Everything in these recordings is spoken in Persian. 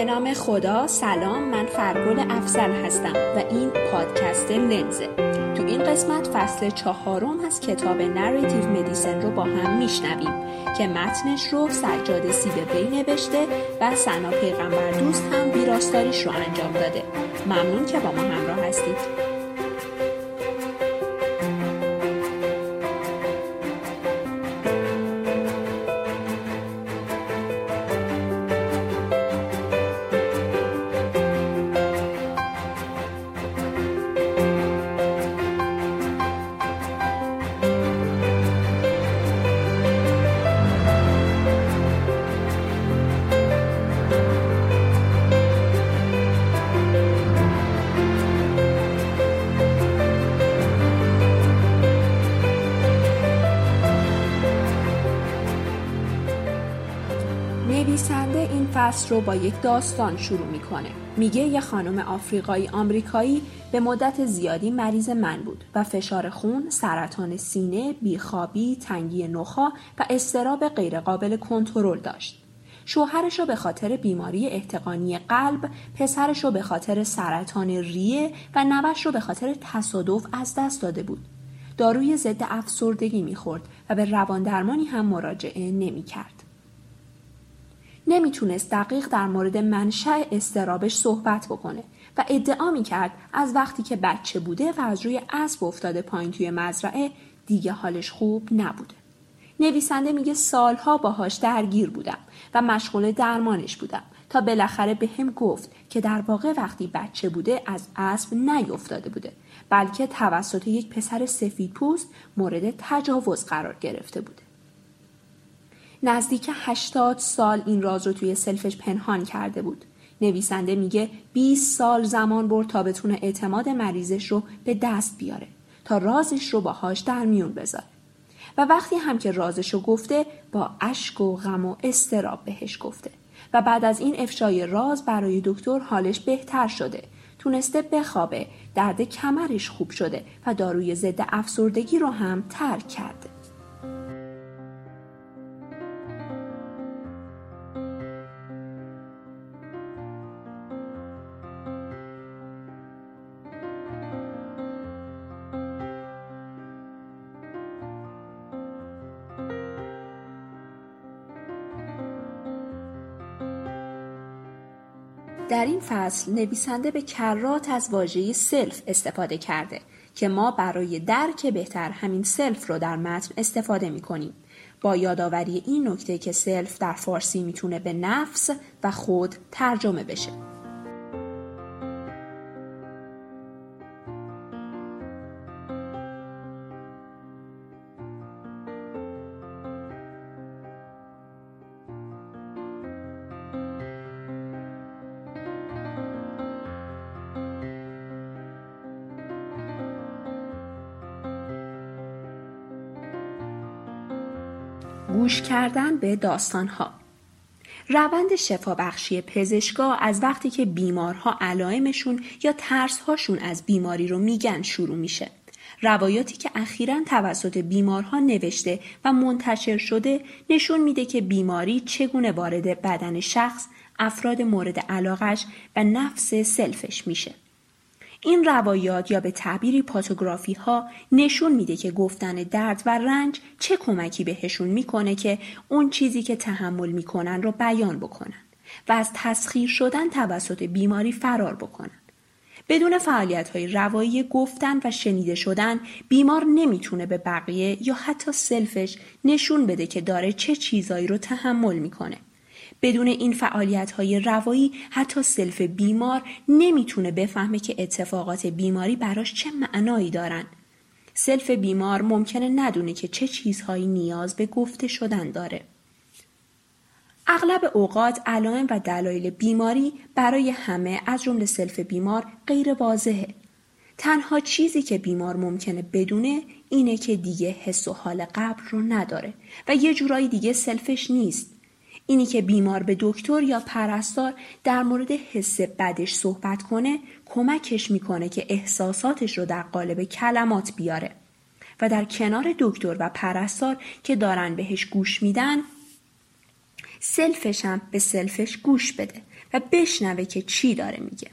به نام خدا سلام من فرگل افزل هستم و این پادکست لنزه. تو این قسمت فصل چهارم از کتاب Narrative Medicine رو با هم میشنویم که متنش رو سجاد سیب بی نوشته و سنا پیغمبر دوست هم ویراستاریش رو انجام داده. ممنون که با ما همراه هستید. فصل رو با یک داستان شروع می‌کنه. میگه یه خانم آفریقایی آمریکایی به مدت زیادی مریض من بود و فشار خون، سرطان سینه، بیخوابی، تنگی نخا و استراب غیرقابل کنترل داشت. شوهرش رو به خاطر بیماری احتقانی قلب، پسرش رو به خاطر سرطان ریه و نوش رو به خاطر تصادف از دست داده بود. داروی ضد افسردگی می‌خورد و به روان درمانی هم مراجعه نمی‌کرد. نمی‌تونست دقیق در مورد منشأ استرابش صحبت بکنه و ادعا می‌کرد از وقتی که بچه بوده و از روی اسب افتاده پایین توی مزرعه دیگه حالش خوب نبوده. نویسنده میگه سالها باهاش درگیر بودم و مشغول درمانش بودم تا بالاخره به هم گفت که در واقع وقتی بچه بوده از اسب نیفتاده بوده بلکه توسط یک پسر سفید پوست مورد تجاوز قرار گرفته بوده. نزدیک 80 سال این راز رو توی سلفش پنهان کرده بود. نویسنده میگه 20 سال زمان برد تا بتونه اعتماد مریضش رو به دست بیاره تا رازش رو باهاش در میون بذاره. و وقتی هم که رازش رو گفته با اشک و غم و استراب بهش گفته و بعد از این افشای راز برای دکتر حالش بهتر شده تونسته بخوابه درد کمرش خوب شده و داروی ضد افسردگی رو هم ترک کرده در این فصل نویسنده به کرات از واژه self استفاده کرده که ما برای درک بهتر همین self رو در متن استفاده می کنیم. با یادآوری این نکته که self در فارسی می‌تونه به نفس و خود ترجمه بشه. کردن به داستانها روند شفابخشی پزشکا از وقتی که بیمارها علائمشون یا ترسهاشون از بیماری رو میگن شروع میشه. روایاتی که اخیرا توسط بیمارها نوشته و منتشر شده نشون میده که بیماری چگونه وارد بدن شخص، افراد مورد علاقش و نفس سلفش میشه. این روایات یا به تعبیری پاتوگرافی ها نشون میده که گفتن درد و رنج چه کمکی بهشون می‌کنه که اون چیزی که تحمل می‌کنن رو بیان بکنن و از تسخیر شدن توسط بیماری فرار بکنن. بدون فعالیت های روایی گفتن و شنیده شدن بیمار نمی‌تونه به بقیه یا حتی سلفش نشون بده که داره چه چیزایی رو تحمل می‌کنه. بدون این فعالیت های روایی حتی سلف بیمار نمی‌تونه بفهمه که اتفاقات بیماری براش چه معنایی دارن. self بیمار ممکنه ندونه که چه چیزهایی نیاز به گفته شدن داره. اغلب اوقات علائم و دلایل بیماری برای همه از جمله self بیمار غیر واضحه. تنها چیزی که بیمار ممکنه بدونه اینه که دیگه حس و حال قبل رو نداره و یه جورایی دیگه self ش نیست. اینی که بیمار به دکتر یا پرستار در مورد حس بدش صحبت کنه کمکش می‌کنه که احساساتش رو در قالب کلمات بیاره و در کنار دکتر و پرستار که دارن بهش گوش میدن سلفش هم به سلفش گوش بده و بشنوه که چی داره میگه.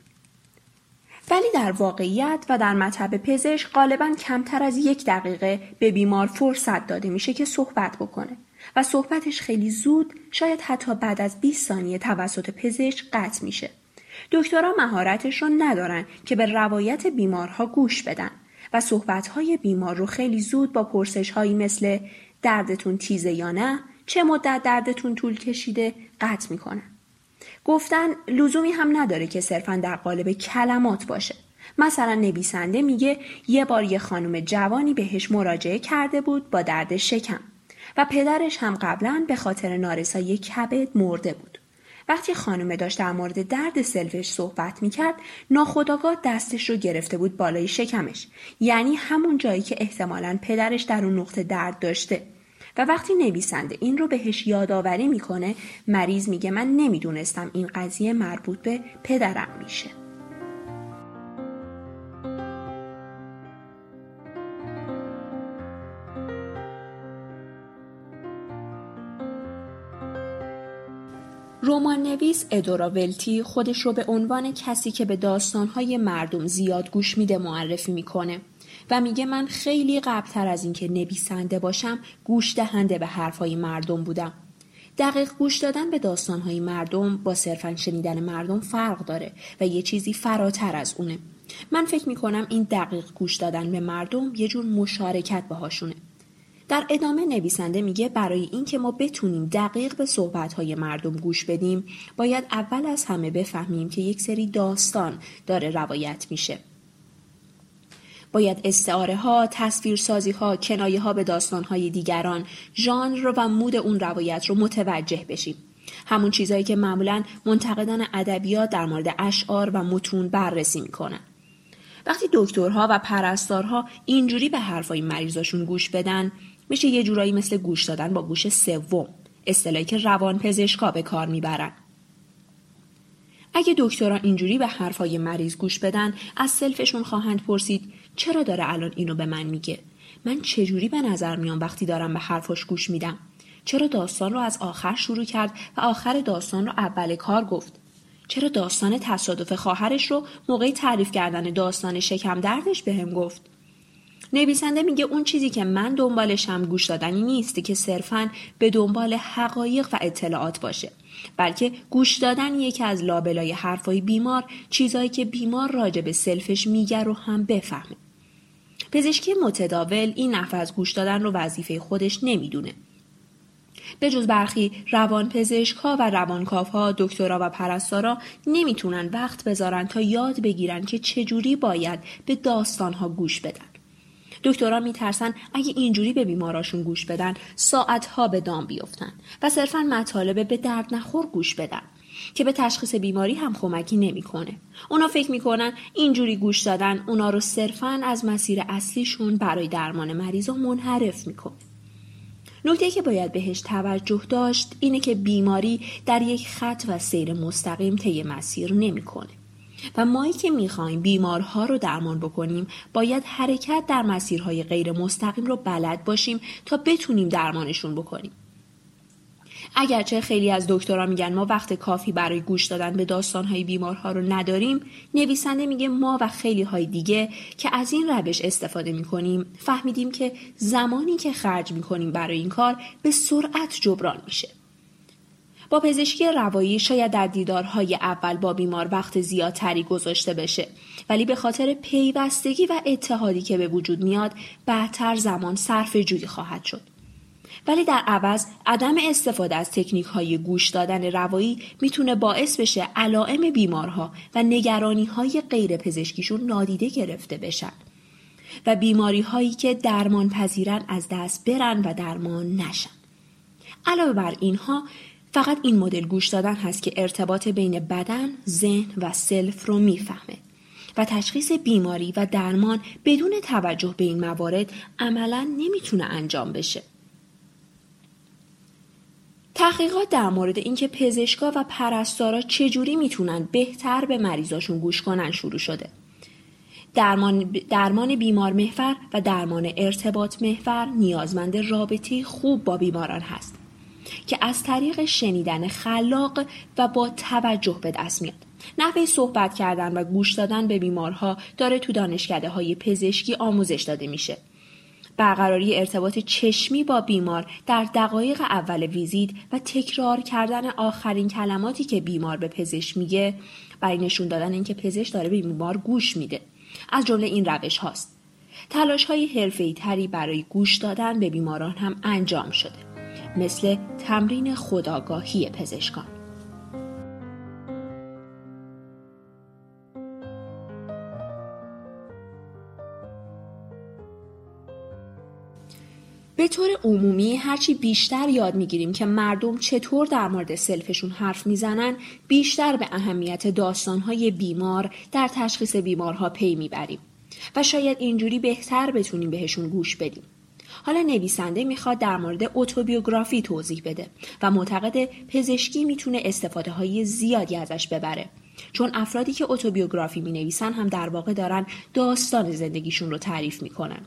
ولی در واقعیت و در مطب پزشک غالبا کمتر از یک دقیقه به بیمار فرصت داده میشه که صحبت بکنه و صحبتش خیلی زود شاید حتی بعد از 20 ثانیه توسط پزشک قطع میشه. دکترها مهارتش رو ندارن که به روایت بیمارها گوش بدن و صحبتهای بیمار رو خیلی زود با پرسش هایی مثل دردتون تیزه یا نه چه مدت دردتون طول کشیده قطع می‌کنن. گفتن لزومی هم نداره که صرفا در قالب کلمات باشه. مثلا نویسنده میگه یه بار یه خانم جوانی بهش مراجعه کرده بود با درد شکم و پدرش هم قبلا به خاطر نارسایی کبد مرده بود. وقتی خانومه داشت در مورد درد سلفش صحبت می‌کرد ناخداگاه دستش رو گرفته بود بالای شکمش. یعنی همون جایی که احتمالا پدرش در اون نقطه درد داشته. و وقتی نویسنده این رو بهش یادآوری می‌کنه مریض میگه من نمی‌دونستم این قضیه مربوط به پدرم میشه. رمان نویس ادورا ولتی خودش رو به عنوان کسی که به داستانهای مردم زیاد گوش میده معرفی می‌کنه و میگه من خیلی قبلتر از اینکه نویسنده باشم گوش دهنده به حرفهای مردم بودم. دقیق گوش دادن به داستانهای مردم با صرفا شنیدن مردم فرق داره و یه چیزی فراتر از اونه. من فکر می‌کنم این دقیق گوش دادن به مردم یه جور مشارکت باهاشونه. در ادامه نویسنده میگه برای اینکه ما بتونیم دقیق به صحبتهای مردم گوش بدیم باید اول از همه بفهمیم که یک سری داستان داره روایت میشه باید استعاره ها، تصویرسازی ها، کنایه ها به داستان های دیگران، ژانر و مود اون روایت رو متوجه بشیم. همون چیزهایی که معمولا منتقدان ادبیات در مورد اشعار و متون بررسی می‌کنن. وقتی دکترها و پرستارها اینجوری به حرفای مریضاشون گوش بدن میشه یه جورایی مثل گوش دادن با گوش سوم اصطلاحی که روان پزشکا به کار می‌برن. اگه دکترها اینجوری به حرفای مریض گوش بدن از سلفشون خواهند پرسید چرا داره الان اینو به من میگه؟ من چجوری به نظر میام وقتی دارم به حرفاش گوش میدم؟ چرا داستان رو از آخر شروع کرد و آخر داستان رو اول کار گفت؟ چرا داستان تصادف خواهرش رو موقع تعریف کردن داستان شکم دردش بهم گفت؟ نویسنده میگه اون چیزی که من دنبالشم گوش دادنی نیست که صرفا به دنبال حقایق و اطلاعات باشه بلکه گوش دادن یکی از لابلای حرفای بیمار چیزایی که بیمار راجع به سلفش میگه رو هم بفهمه. پزشکی متداول این نحو از گوش دادن رو وظیفه خودش نمی‌دونه. به جز برخی روان پزشک ها و روانکاف ها دکترا و پرستارا نمی‌تونن وقت بذارن تا یاد بگیرن که چجوری باید به داستان ها گوش بدن. دکترها میترسن اگه اینجوری به بیماراشون گوش بدن ساعتها به دام بیفتن و صرفا مطالب به درد نخور گوش بدن که به تشخیص بیماری هم کمکی نمی‌کنه. اونا فکر می‌کنن اینجوری گوش دادن اونا رو صرفا از مسیر اصلیشون برای درمان مریض منحرف می‌کنه. نکته که باید بهش توجه داشت اینه که بیماری در یک خط و سیر مستقیم طی مسیر نمی‌کنه. و مایی که می‌خوایم بیمارها رو درمان بکنیم باید حرکت در مسیرهای غیر مستقیم رو بلد باشیم تا بتونیم درمانشون بکنیم. اگرچه خیلی از دکترها میگن ما وقت کافی برای گوش دادن به داستانهای بیمارها رو نداریم نویسنده میگه ما و خیلی های دیگه که از این روش استفاده می‌کنیم فهمیدیم که زمانی که خرج می‌کنیم برای این کار به سرعت جبران میشه با پزشکی روایی شاید در دیدارهای اول با بیمار وقت زیادتری گذاشته بشه. ولی به خاطر پیوستگی و اتحادی که به وجود میاد بعدتر زمان صرف جویی خواهد شد. ولی در عوض عدم استفاده از تکنیک های گوش دادن روایی می‌تونه باعث بشه علائم بیمارها و نگرانی های غیر پزشکیشون نادیده گرفته بشن. و بیماری هایی که درمان پذیرن از دست برن و درمان نشن. علاوه بر اینها فقط این مدل گوش دادن هست که ارتباط بین بدن، ذهن و سلف رو می‌فهمه و تشخیص بیماری و درمان بدون توجه به این موارد عملا نمی‌تونه انجام بشه. تحقیقات در مورد اینکه پزشکا و پرستارا چجوری می‌تونن بهتر به مریضاشون گوش کنن شروع شده. درمان, درمان بیمار محور و درمان ارتباط محور نیازمند رابطه خوب با بیماران هست. که از طریق شنیدن خلاق و با توجه به دست میاد. نحوه صحبت کردن و گوش دادن به بیمارها داره تو دانشکده های پزشکی آموزش داده میشه. برقراری ارتباط چشمی با بیمار در دقایق اول ویزیت و تکرار کردن آخرین کلماتی که بیمار به پزشک میگه برای نشون دادن اینکه پزشک داره به بیمار گوش میده از جمله این روش هاست تلاش های حرفه‌ای تری برای گوش دادن به بیماران هم انجام شده مثل تمرین خداگاهی پزشکان به طور عمومی هرچی بیشتر یاد می‌گیریم که مردم چطور در مورد سلفشون حرف می‌زنن بیشتر به اهمیت داستانهای بیمار در تشخیص بیمارها پی می‌بریم و شاید اینجوری بهتر بتونیم بهشون گوش بدیم. حالا نویسنده می‌خواد در مورد اتوبیوگرافی توضیح بده و معتقد پزشکی می‌تونه استفاده های زیادی ازش ببره چون افرادی که اتوبیوگرافی می نویسن هم در واقع دارن داستان زندگیشون رو تعریف می‌کنن.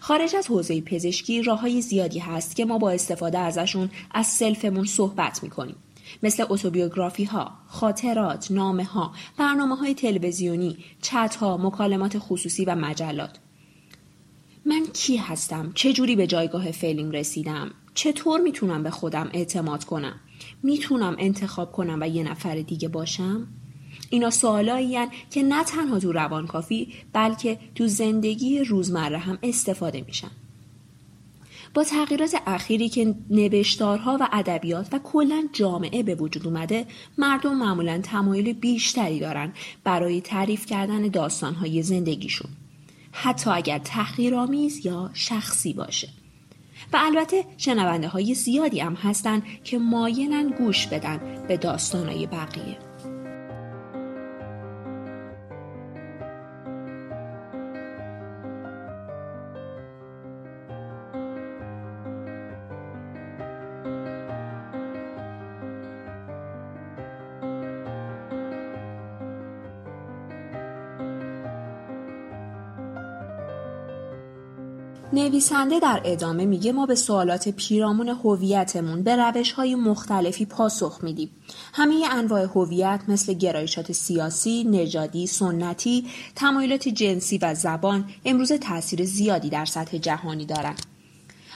خارج از حوزه پزشکی راه های زیادی هست که ما با استفاده ازشون از سلفمون صحبت می‌کنیم. مثل اتوبیوگرافی ها، خاطرات، نامه ها، برنامه های تلویزیونی، چت ها، مکالمات خصوصی و مجلات. من کی هستم؟ چه جوری به جایگاه فعلیم رسیدم؟ چطور می‌تونم به خودم اعتماد کنم؟ می‌تونم انتخاب کنم و یه نفر دیگه باشم؟ اینا سوالایی که نه تنها تو روانکافی بلکه تو زندگی روزمره هم استفاده میشن. با تغییرات اخیری که نوشتارها و ادبیات و کلا جامعه به وجود اومده مردم معمولا تمایل بیشتری دارن برای تعریف کردن داستانهای زندگیشون حتی اگر تحقیرآمیز یا شخصی باشه. و البته شنونده های زیادی هم هستن که مایلن گوش بدن به داستانهای بقیه. نویسنده در ادامه میگه ما به سوالات پیرامون هویتمون به روش های مختلفی پاسخ میدیم. همه انواع هویت مثل گرایشات سیاسی، نژادی، سنتی، تمایلات جنسی و زبان امروز تاثیر زیادی در سطح جهانی دارند.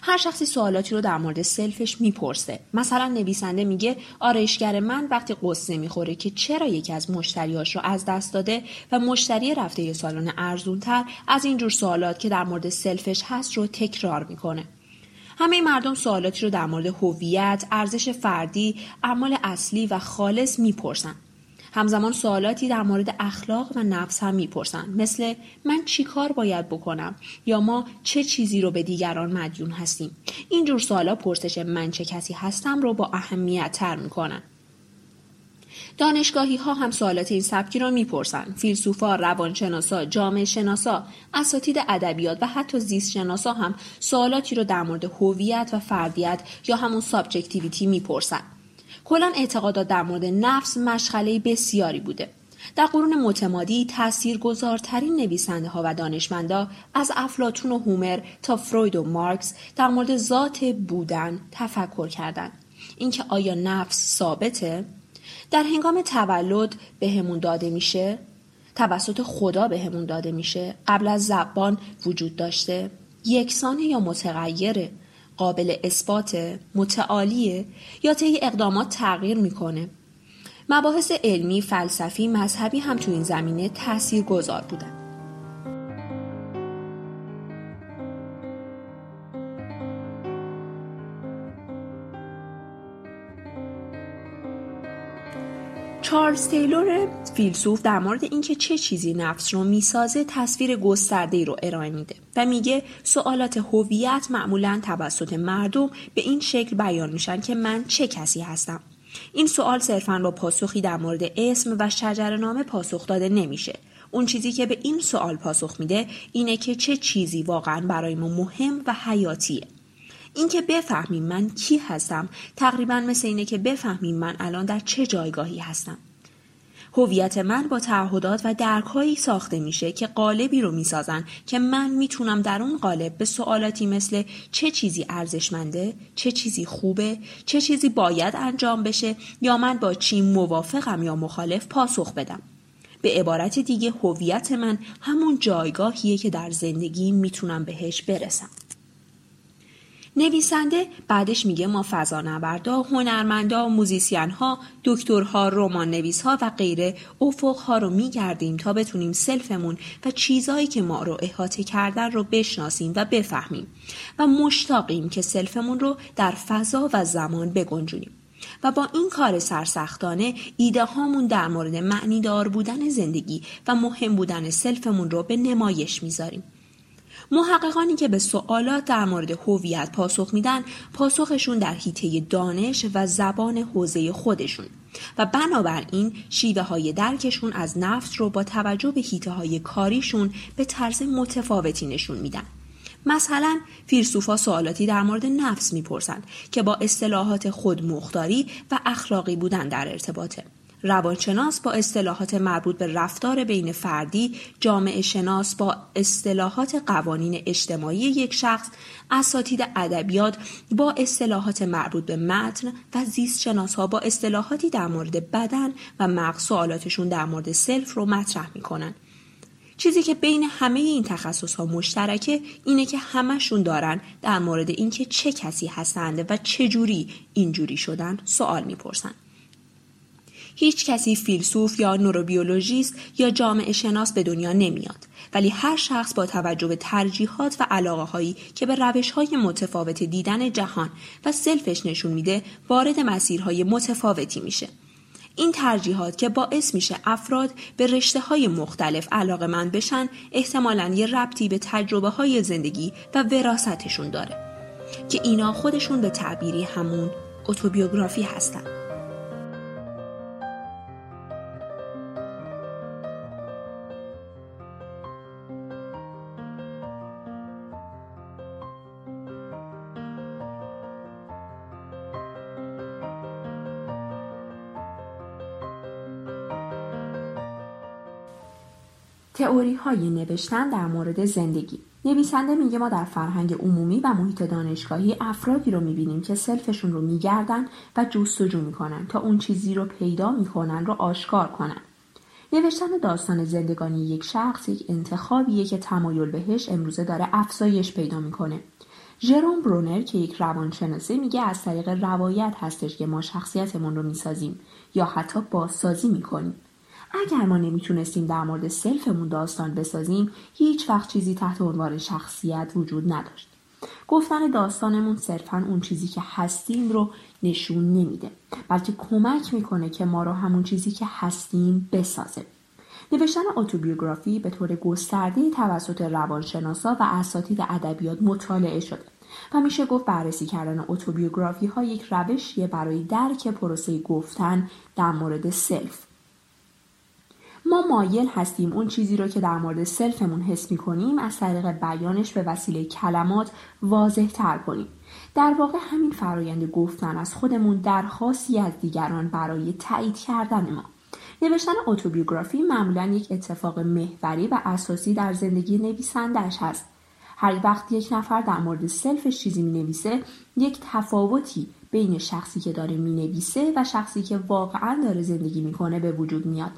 هر شخصی سوالاتی رو در مورد سلفش می‌پرسه. مثلا نویسنده میگه آرایشگر من وقتی قصه می‌خوره که چرا یکی از مشتریاش رو از دست داده و مشتری رفته یه سالن ارزونتر از اینجور سوالات که در مورد سلفش هست رو تکرار می‌کنه. همه مردم سوالاتی رو در مورد هویت، ارزش فردی، اعمال اصلی و خالص می‌پرسن. همزمان سوالاتی در مورد اخلاق و نفس هم می‌پرسن مثل من چی کار باید بکنم؟ یا ما چه چیزی رو به دیگران مدیون هستیم؟ اینجور سوالا پرسش من چه کسی هستم رو با اهمیت تر می‌کنن. دانشگاهی ها هم سوالات این سبکی را می‌پرسن فیلسوفا روانشناسا جامعه شناسا اساتید ادبیات و حتی زیست شناسا هم سوالاتی رو در مورد هویت و فردیت یا همون subjectivity می‌پرسن کلا اعتقادات در مورد نفس مشغله بسیاری بوده. در قرون متمادی تاثیرگذارترین نویسنده ها و دانشمندا از افلاطون و هومر تا فروید و مارکس در مورد ذات بودن تفکر کردند. اینکه آیا نفس ثابته؟ در هنگام تولد بهمون داده میشه؟ توسط خدا بهمون داده میشه؟ قبل از زبان وجود داشته؟ یکسانه یا متغیره؟ قابل اثبات متعالیه یا طی اقدامات تغییر می‌کنه. مباحث علمی فلسفی مذهبی هم تو این زمینه تأثیر گذار بودن. چارلز تیلور فیلسوف در مورد اینکه چه چیزی نفس رو می‌سازه تصویر گسترده رو ارائه میده و میگه سوالات هویت معمولا توسط مردم به این شکل بیان میشن که من چه کسی هستم. این سوال صرفا با پاسخی در مورد اسم و شجرنامه پاسخ داده نمیشه. اون چیزی که به این سوال پاسخ میده اینه که چه چیزی واقعا برای ما مهم و حیاتیه. اینکه بفهمیم من کی هستم تقریبا مثل اینه که بفهمیم من الان در چه جایگاهی هستم. هویت من با تعهدات و درکهایی ساخته میشه که قالبی رو می‌سازن که من می‌تونم در اون قالب به سوالاتی مثل چه چیزی ارزشمنده، چه چیزی خوبه، چه چیزی باید انجام بشه یا من با چی موافقم یا مخالف پاسخ بدم. به عبارت دیگه هویت من همون جایگاهیه که در زندگی می‌تونم بهش برسم. نویسنده بعدش میگه ما فضانوردا، هنرمندا، موزیسین دکترها، رمان نویس ها و غیره افقها رو میگردیم تا بتونیم self مون و چیزهایی که ما رو احاطه کردن رو بشناسیم و بفهمیم و مشتاقیم که self مون رو در فضا و زمان بگنجونیم. و با این کار سرسختانه ایده هامون در مورد معنیدار بودن زندگی و مهم بودن self مون رو به نمایش می‌ذاریم. محققانی که به سوالات در مورد هویت پاسخ میدن پاسخشون در حیطه دانش و زبان حوزه خودشون و بنابراین شیوه های درکشون از نفس رو با توجه به حیطه های کاریشون به طرز متفاوتی نشون میدن. مثلا فیلسوفا سوالاتی در مورد نفس می‌پرسند که با اصطلاحات خودمختاری و اخلاقی بودن در ارتباطه. روانشناس با اصطلاحات مربوط به رفتار بین فردی، جامعه شناس با اصطلاحات قوانین اجتماعی یک شخص، اساتید ادبیات با اصطلاحات مربوط به متن و زیست شناس ها با اصطلاحاتی در مورد بدن و مغز سوالاتشون در مورد سلف رو مطرح می‌کنن. چیزی که بین همه این تخصص ها مشترکه اینه که همشون دارن در مورد اینکه چه کسی هستند و چه جوری اینجوری شدن سوال می‌پرسن. هیچ کسی فیلسوف یا نوروبیولوژیست یا جامعه شناس به دنیا نمیاد. ولی هر شخص با توجه به ترجیحات و علاقه هایی که به روش های متفاوت دیدن جهان و سلفش نشون میده وارد مسیرهای متفاوتی میشه. این ترجیحات که باعث میشه افراد به رشته های مختلف علاقه من بشن احتمالا یه ربطی به تجربه های زندگی و وراستشون داره. که اینا خودشون به تعبیری همون اتوبیوگرافی هستن. تئوری های نوشتن در مورد زندگی. نویسنده میگه ما در فرهنگ عمومی و محیط دانشگاهی افرادی رو می‌بینیم که سلفشون رو میگردن و جستجو می‌کنن تا اون چیزی رو پیدا می‌کنن رو آشکار کنن. نوشتن داستان زندگانی یک شخص یک انتخابیه که تمایل بهش امروزه داره افزایش پیدا می‌کنه. ژروم برونر که یک روانشناسه میگه از طریق روایت هستش که ما شخصیتمون رو می‌سازیم یا حتی بازسازی می‌کنیم. اگر ما نمی‌تونستیم در مورد سلفمون داستان بسازیم هیچ وقت چیزی تحت عنوان شخصیت وجود نداشت. گفتن داستانمون صرفا اون چیزی که هستیم رو نشون نمیده بلکه کمک می‌کنه که ما رو همون چیزی که هستیم بسازه. نوشتن اتوبیوگرافی به طور گسترده توسط روانشناسا و اساتید ادبیات مطالعه شده و میشه گفت بررسی کردن اتوبیوگرافی ها یک روشیه برای درک پروسه گفتن در مورد self. ما مایل هستیم اون چیزی رو که در مورد self مون حس می کنیم از طریق بیانش به وسیله کلمات واضح تر کنیم. در واقع همین فرایند گفتن از خودمون درخواستی از دیگران برای تایید کردن ما. نوشتن اتوبیوگرافی معمولا یک اتفاق محوری و اساسی در زندگی نویسندش هست. هر وقت یک نفر در مورد self ش چیزی می نویسه یک تفاوتی بین شخصی که داره می نویسه و شخصی که واقعا داره زندگی می‌کنه به وجود میاد.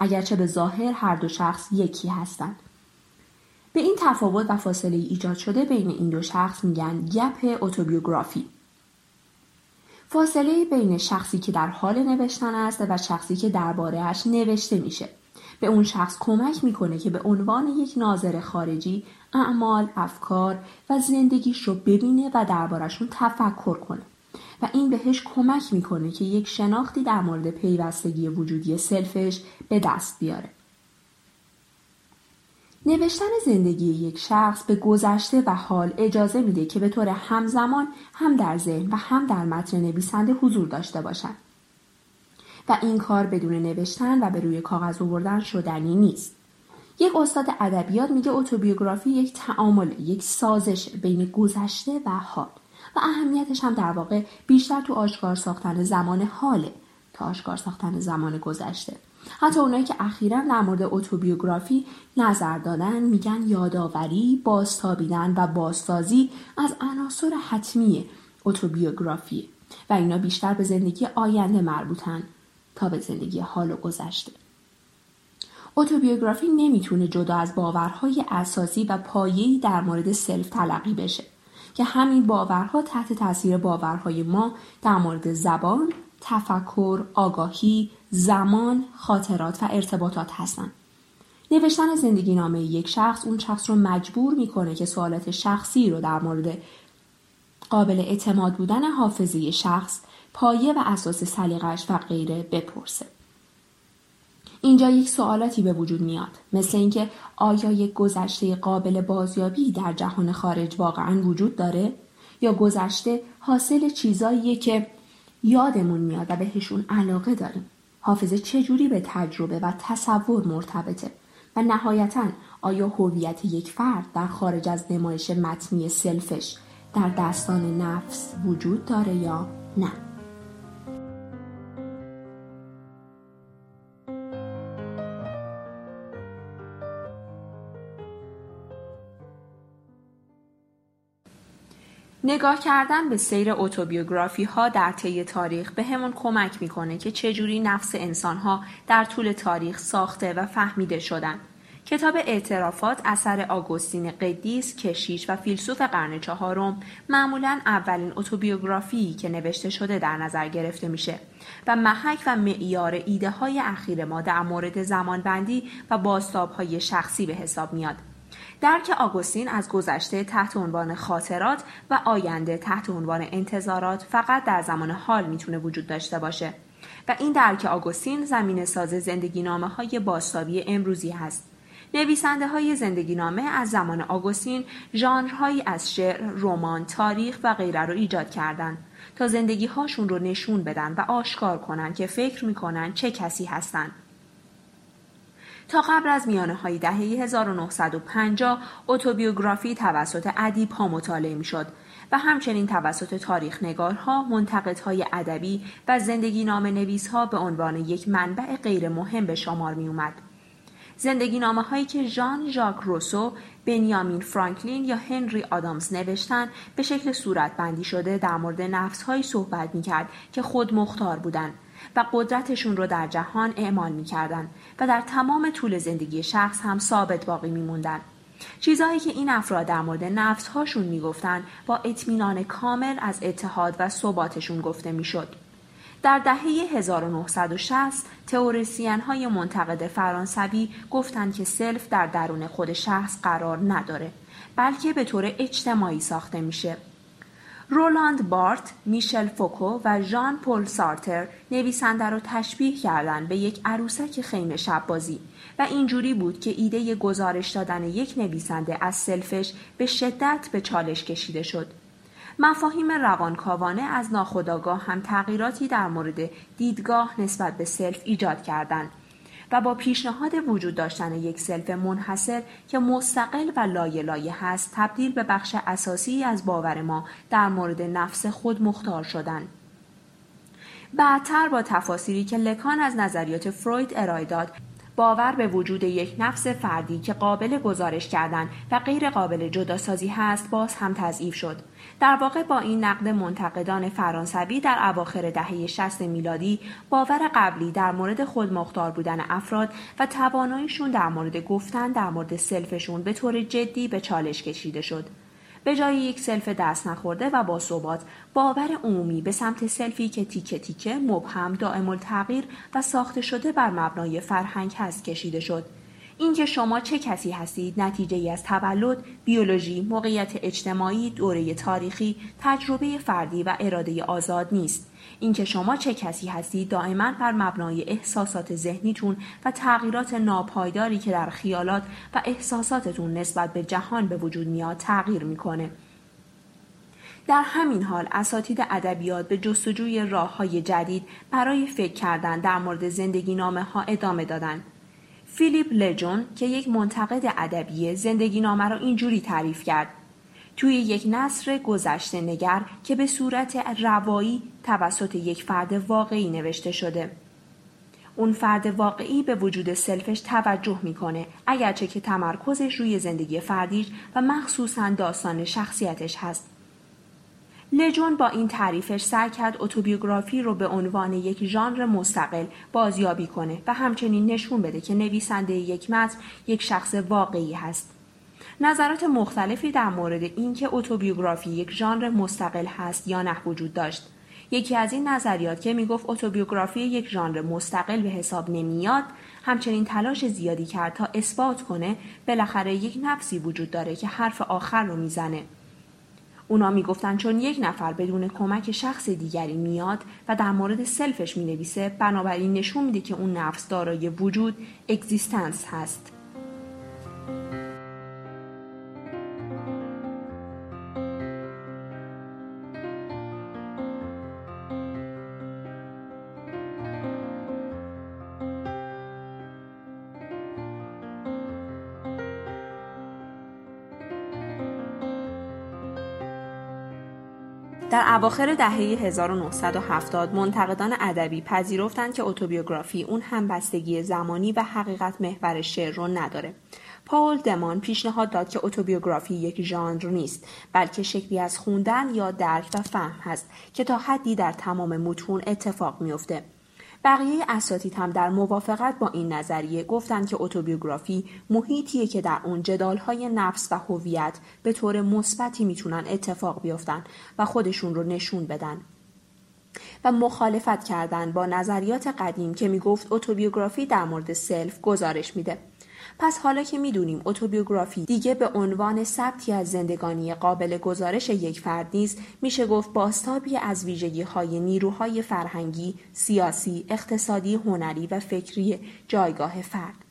اگرچه به ظاهر هر دو شخص یکی هستند. به این تفاوت و فاصله ایجاد شده بین این دو شخص میگن گپ اتوبیوگرافی. فاصله بین شخصی که در حال نوشتن است و شخصی که دربارهاش نوشته میشه. به اون شخص کمک می‌کنه که به عنوان یک ناظر خارجی اعمال، افکار و زندگیش رو ببینه و دربارشون تفکر کنه. و این بهش کمک می‌کنه که یک شناختی در مورد پیوستگی وجودی سلفش به دست بیاره. نوشتن زندگی یک شخص به گذشته و حال اجازه میده که به طور همزمان هم در ذهن و هم در متن نویسنده حضور داشته باشند. و این کار بدون نوشتن و به روی کاغذ آوردن شدنی نیست. یک استاد ادبیات میگه اتوبیوگرافی یک تعامل، یک سازش بین گذشته و حال. و اهمیتش هم در واقع بیشتر تو آشکار ساختن زمان حاله تا آشکار ساختن زمان گذشته. حتی اونایی که اخیرا در مورد اتوبیوگرافی نظر دادن میگن یادآوری بازتابیدن و بازسازی از عناصر حتمی اتوبیوگرافی و اینا بیشتر به زندگی آینده مربوطن تا به زندگی حال و گذشته. اتوبیوگرافی نمی‌تونه جدا از باورهای اساسی و پایه‌ای در مورد سلف تلقی بشه. که همین باورها تحت تاثیر باورهای ما در مورد زبان، تفکر، آگاهی، زمان، خاطرات و ارتباطات هستند. نوشتن زندگی نامه یک شخص اون شخص رو مجبور می‌کنه که سوالات شخصی رو در مورد قابل اعتماد بودن حافظه شخص، پایه و اساس سلیقش و غیره بپرسه. اینجا یک سوالاتی به وجود میاد. مثل اینکه آیا یک گذشته قابل بازیابی در جهان خارج واقعا وجود داره؟ یا گذشته حاصل چیزاییه که یادمون میاد و بهشون علاقه داریم. حافظه چجوری به تجربه و تصور مرتبطه؟ و نهایتا آیا هویت یک فرد در خارج از نمایش متنی سلفش در دستان نفس وجود داره یا نه؟ نگاه کردن به سیر اتوبیوگرافی ها در طی تاریخ به همون کمک می‌کنه که چجوری نفس انسان ها در طول تاریخ ساخته و فهمیده شدن. کتاب اعترافات اثر آگوستین قدیس کشیش و فیلسوف قرن چهارم معمولا اولین اتوبیوگرافی که نوشته شده در نظر گرفته میشه و محک و معیار ایده های اخیر ما در مورد زمانبندی و باستاب های شخصی به حساب میاد. درک آگوستین از گذشته تحت عنوان خاطرات و آینده تحت عنوان انتظارات فقط در زمان حال می‌تونه وجود داشته باشه و این درک آگوستین زمین ساز زندگی نامه های باستابی امروزی هست. نویسنده های زندگی نامه از زمان آگوستین ژانرهایی از شعر، رمان، تاریخ و غیره رو ایجاد کردند تا زندگی هاشون رو نشون بدن و آشکار کنن که فکر می‌کنن چه کسی هستند. تا قبل از میانه های دهه 1950 اتوبیوگرافی توسط ادیب ها مطالعه می شد و همچنین توسط تاریخ نگارها، منتقدهای ادبی و زندگی نام نویس ها به عنوان یک منبع غیر مهم به شمار می اومد. زندگی نامه هایی که ژان ژاک روسو، بنیامین فرانکلین یا هنری آدامز نوشتن به شکل صورت بندی شده در مورد نفس هایی صحبت می کرد که خود مختار بودند و قدرتشون رو در جهان اعمال می‌کردن و در تمام طول زندگی شخص هم ثابت باقی میموندن. چیزهایی که این افراد در مورد نفس هاشون می‌گفتن با اطمینان کامل از اتحاد و ثباتشون گفته می‌شد. در دهه 1960 تئوریسین های منتقد فرانسوی گفتند که self در درون خود شخص قرار نداره بلکه به طور اجتماعی ساخته میشه رولاند بارت، میشل فوکو و ژان پل سارتر نویسنده را تشبیه کردند به یک عروسک خیمه شب بازی و اینجوری بود که ایده گزارش دادن یک نویسنده از self ش به شدت به چالش کشیده شد. مفاهیم روانکاوانه از ناخودآگاه هم تغییراتی در مورد دیدگاه نسبت به self ایجاد کردند و با پیشنهاد وجود داشتن یک self منحصر که مستقل و لایه لایه هست تبدیل به بخش اساسی از باور ما در مورد نفس خود مختار شدن. بعدتر با تفاصیلی که لکان از نظریات فروید ارائه داد باور به وجود یک نفس فردی که قابل گزارش کردن و غیر قابل جداسازی هست باز هم تضعیف شد. در واقع با این نقد منتقدان فرانسوی در اواخر دهه 60 میلادی باور قبلی در مورد خود مختار بودن افراد و تواناییشون در مورد گفتن در مورد self شون به طور جدی به چالش کشیده شد. به جای یک self دست نخورده و با ثبات باور عمومی به سمت self ی که تیکه تیکه مبهم دائم التغییر و ساخته شده بر مبنای فرهنگ هست کشیده شد اینکه شما چه کسی هستید نتیجه از تولد، بیولوژی، موقعیت اجتماعی، دوره تاریخی، تجربه فردی و اراده آزاد نیست. اینکه شما چه کسی هستید دائما بر مبنای احساسات ذهنیتون و تغییرات ناپایداری که در خیالات و احساساتتون نسبت به جهان به وجود میاد تغییر می‌کنه. در همین حال اساتید ادبیات به جستجوی راه های جدید برای فکر کردن در مورد زندگی نامه ها ادامه دادند. فیلیپ لجون که یک منتقد ادبی زندگی نامه را اینجوری تعریف کرد توی یک نصر گذشته نگر که به صورت روایی توسط یک فرد واقعی نوشته شده اون فرد واقعی به وجود سلفش توجه می‌کنه اگرچه که تمرکزش روی زندگی فردیش و مخصوصا داستان شخصیتش هست لجون با این تعریفش سعی کرد اتوبیوگرافی رو به عنوان یک ژانر مستقل بازیابی کنه و همچنین نشون بده که نویسنده یک متن یک شخص واقعی هست. نظرات مختلفی در مورد اینکه اتوبیوگرافی یک ژانر مستقل هست یا نه وجود داشت. یکی از این نظریات که می‌گفت اتوبیوگرافی یک ژانر مستقل به حساب نمیاد همچنین تلاش زیادی کرد تا اثبات کنه بالاخره یک نفسی وجود داره که حرف آخر رو می‌زنه اونا می‌گفتن چون یک نفر بدون کمک شخص دیگری میاد و در مورد سلفش می‌نویسه بنابراین نشون میده که اون نفس دارای وجود اگزیستنس هست در اواخر دهه 1970 منتقدان ادبی پذیرفتند که اتوبیوگرافی اون همبستگی زمانی و حقیقت محور شعر رو نداره. پاول دمان پیشنهاد داد که اتوبیوگرافی یک ژانر نیست بلکه شکلی از خوندن یا درک و فهم هست که تا حدی در تمام متون اتفاق میافته بقیه اساتید هم در موافقت با این نظریه گفتند که اتوبیوگرافی محیطیه که در اون جدالهای نفس و هویت به طور مثبتی می‌تونن اتفاق بیفتن و خودشون رو نشون بدن. و مخالفت کردن با نظریات قدیم که می‌گفت اتوبیوگرافی در مورد سلف گزارش میده. پس حالا که می‌دونیم اتوبیوگرافی دیگه به عنوان ثبتی از زندگانی قابل گزارش یک فرد نیست میشه گفت باستابی از ویژگی های نیروهای فرهنگی، سیاسی، اقتصادی، هنری و فکری جایگاه فرد.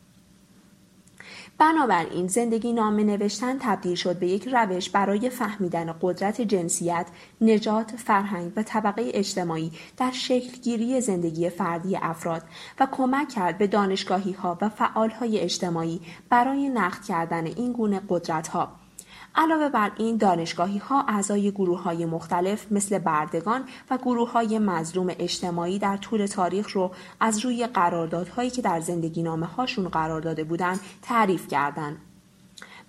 بنابراین زندگی نامه نوشتن تبدیل شد به یک روش برای فهمیدن قدرت جنسیت، نجات، فرهنگ و طبقه اجتماعی در شکلگیری زندگی فردی افراد و کمک کرد به دانشگاهی ها و فعال های اجتماعی برای نقد کردن این گونه قدرت ها. علاوه بر این دانشگاهی ها اعضای گروه های مختلف مثل بردگان و گروه های مظلوم اجتماعی در طول تاریخ رو از روی قراردادهایی که در زندگی نامه هاشون قرار داده بودند تعریف کردند.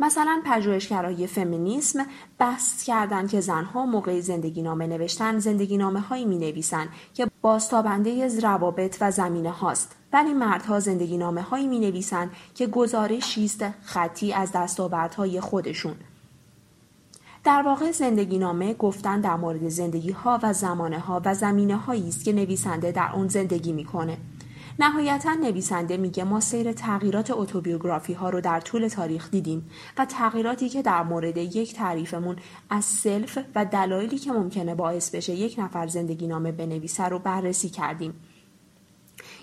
مثلا پژوهشگرای فمینیسم بحث کردند که زنها موقع زندگی نامه نوشتن زندگی نامه هایی می نویسن که بازتابنده روابط و زمینه هاست ولی مردها زندگی نامه هایی می نویسن که گزارشی است خطی از دستاوردهای خودشون در واقع زندگی نامه گفتن در مورد زندگی ها و زمانه ها و زمینه هایی است که نویسنده در اون زندگی می‌کنه. نهایتا نویسنده میگه ما سیر تغییرات اتوبیوگرافی ها رو در طول تاریخ دیدیم و تغییراتی که در مورد یک تعریفمون از self و دلایلی که ممکنه باعث بشه یک نفر زندگی نامه بنویسه رو بررسی کردیم.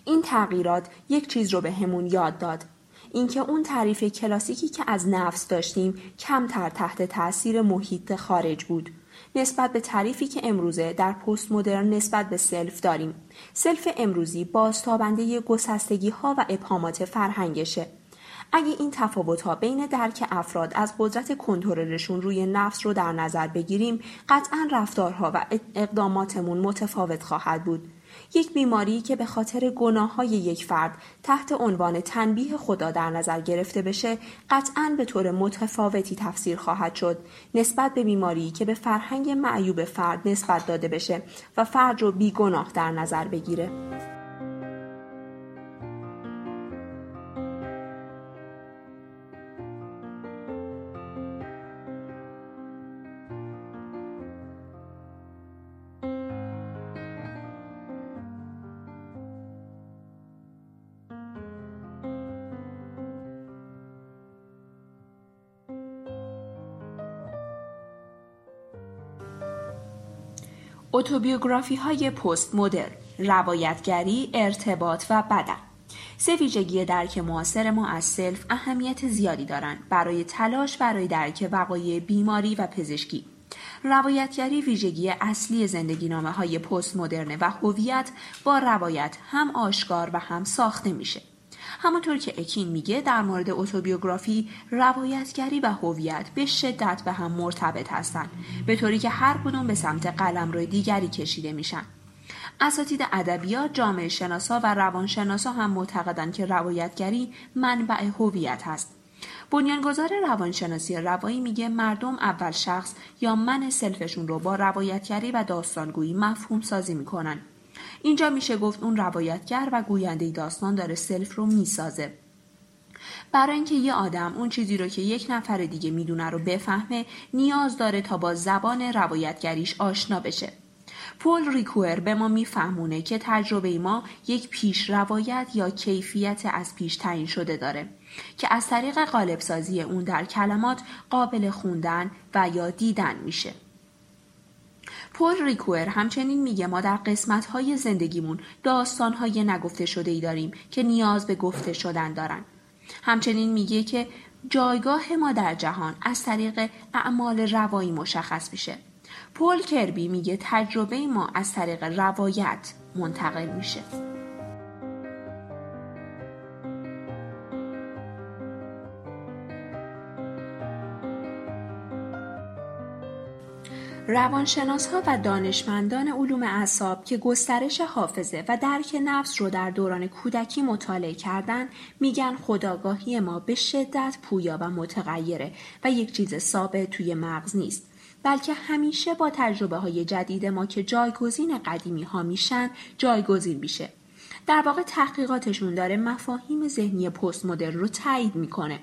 این تغییرات یک چیز رو بهمون یاد داد اینکه اون تعریف کلاسیکی که از نفس داشتیم کمتر تحت تاثیر محیط خارج بود. نسبت به تعریفی که امروزه در پست مدرن نسبت به self داریم. self امروزی بازتابنده گسستگی ها و ابهامات فرهنگشه. اگه این تفاوت ها بین درک افراد از قدرت کنترلشون روی نفس رو در نظر بگیریم قطعا رفتارها و اقداماتمون متفاوت خواهد بود. یک بیماری که به خاطر گناه های یک فرد تحت عنوان تنبیه خدا در نظر گرفته بشه قطعا به طور متفاوتی تفسیر خواهد شد نسبت به بیماری که به فرهنگ معیوب فرد نسبت داده بشه و فرد رو بیگناه در نظر بگیره. اتوبیوگرافی های پست مدر، روایتگری، ارتباط و بدن. سه ویژگی درک معاصر ما از سلف اهمیت زیادی دارند برای تلاش برای درک وقایع بیماری و پزشکی. روایتگری ویژگی اصلی زندگی نامه های پست مدرنه و هویت با روایت هم آشکار و هم ساخته میشه. همانطور که اکین میگه در مورد اتوبیوگرافی روایتگری و هویت به شدت به هم مرتبط هستند به طوری که هر کدوم به سمت قلم روی دیگری کشیده میشن. اساتید ادبیات جامعه شناسا و روانشناسا هم معتقدند که روایتگری منبع هویت است بنیانگذار روانشناسی روایی میگه مردم اول شخص یا من سلفشون رو با روایتگری و داستانگویی مفهوم سازی می‌کنن. اینجا میشه گفت اون روایتگر و گوینده داستان داره سلف رو می‌سازه برای اینکه یه آدم اون چیزی رو که یک نفر دیگه می‌دونه رو بفهمه نیاز داره تا با زبان روایتگریش آشنا بشه پول ریکوئر به ما میفهمونه که تجربه ما یک پیش روایت یا کیفیت از پیش تعیین شده داره که از طریق قالبسازی اون در کلمات قابل خوندن و یا دیدن میشه. پول ریکوئر همچنین میگه ما در قسمت های زندگیمون داستان های نگفته شده ای داریم که نیاز به گفته شدن دارن. همچنین میگه که جایگاه ما در جهان از طریق اعمال روایی مشخص میشه. پول کربی میگه تجربه ما از طریق روایت منتقل میشه. روانشناس ها و دانشمندان علوم اعصاب که گسترش حافظه و درک نفس رو در دوران کودکی مطالعه کردن میگن خداگاهی ما به شدت پویا و متغیره و یک چیز ثابت توی مغز نیست. بلکه همیشه با تجربه های جدید ما که جایگزین قدیمی ها میشن جایگزین میشه. در واقع تحقیقاتشون داره مفاهیم ذهنی پست مدرن رو تایید می‌کنه.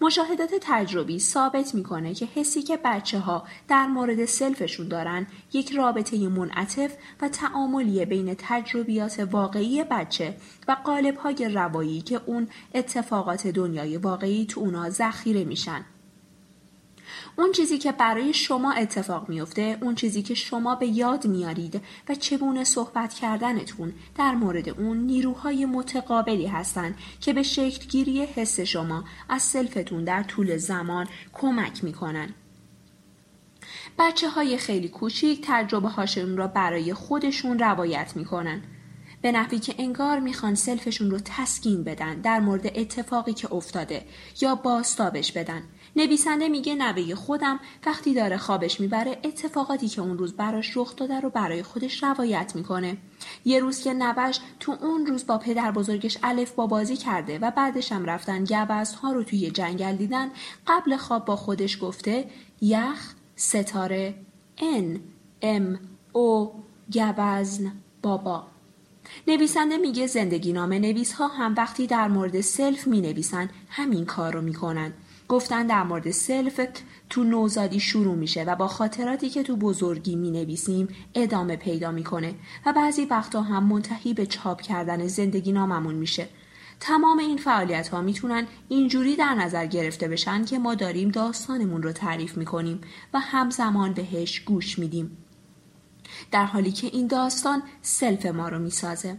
مشاهدات تجربی ثابت می‌کنه که حسی که بچه ها در مورد سلفشون دارن یک رابطه منعطف و تعاملی بین تجربیات واقعی بچه و قالب های روایی که اون اتفاقات دنیای واقعی تو اونا ذخیره میشن. اون چیزی که برای شما اتفاق میفته اون چیزی که شما به یاد میارید و چگونه صحبت کردنتون در مورد اون نیروهای متقابلی هستند که به شکلگیری حس شما از سلفتون در طول زمان کمک می‌کنن. بچه های خیلی کوچیک تجربه هاشون را برای خودشون روایت می‌کنن. به نحوی که انگار می‌خوان سلفشون رو تسکین بدن در مورد اتفاقی که افتاده یا باستابش بدن. نویسنده میگه نوه خودم وقتی داره خوابش می‌بره اتفاقاتی که اون روز براش رخ داده رو برای خودش روایت می‌کنه. یه روز که نوش تو اون روز با پدر بزرگش الف با بازی کرده و بعدش هم رفتن گوزن ها رو توی جنگل دیدن قبل خواب با خودش گفته یخ ستاره ان ام او گوزن بابا. نویسنده میگه زندگی نامه نویس ها هم وقتی در مورد self می نویسن همین کار رو می‌کنن. گفتن در مورد self تو نوزادی شروع میشه و با خاطراتی که تو بزرگی می نویسیم ادامه پیدا می‌کنه و بعضی وقتا هم منتهی به چاپ کردن زندگی ناممون میشه. تمام این فعالیت ها می‌تونن اینجوری در نظر گرفته بشن که ما داریم داستانمون رو تعریف می‌کنیم و همزمان بهش گوش میدیم. در حالی که این داستان self ما رو می‌سازه.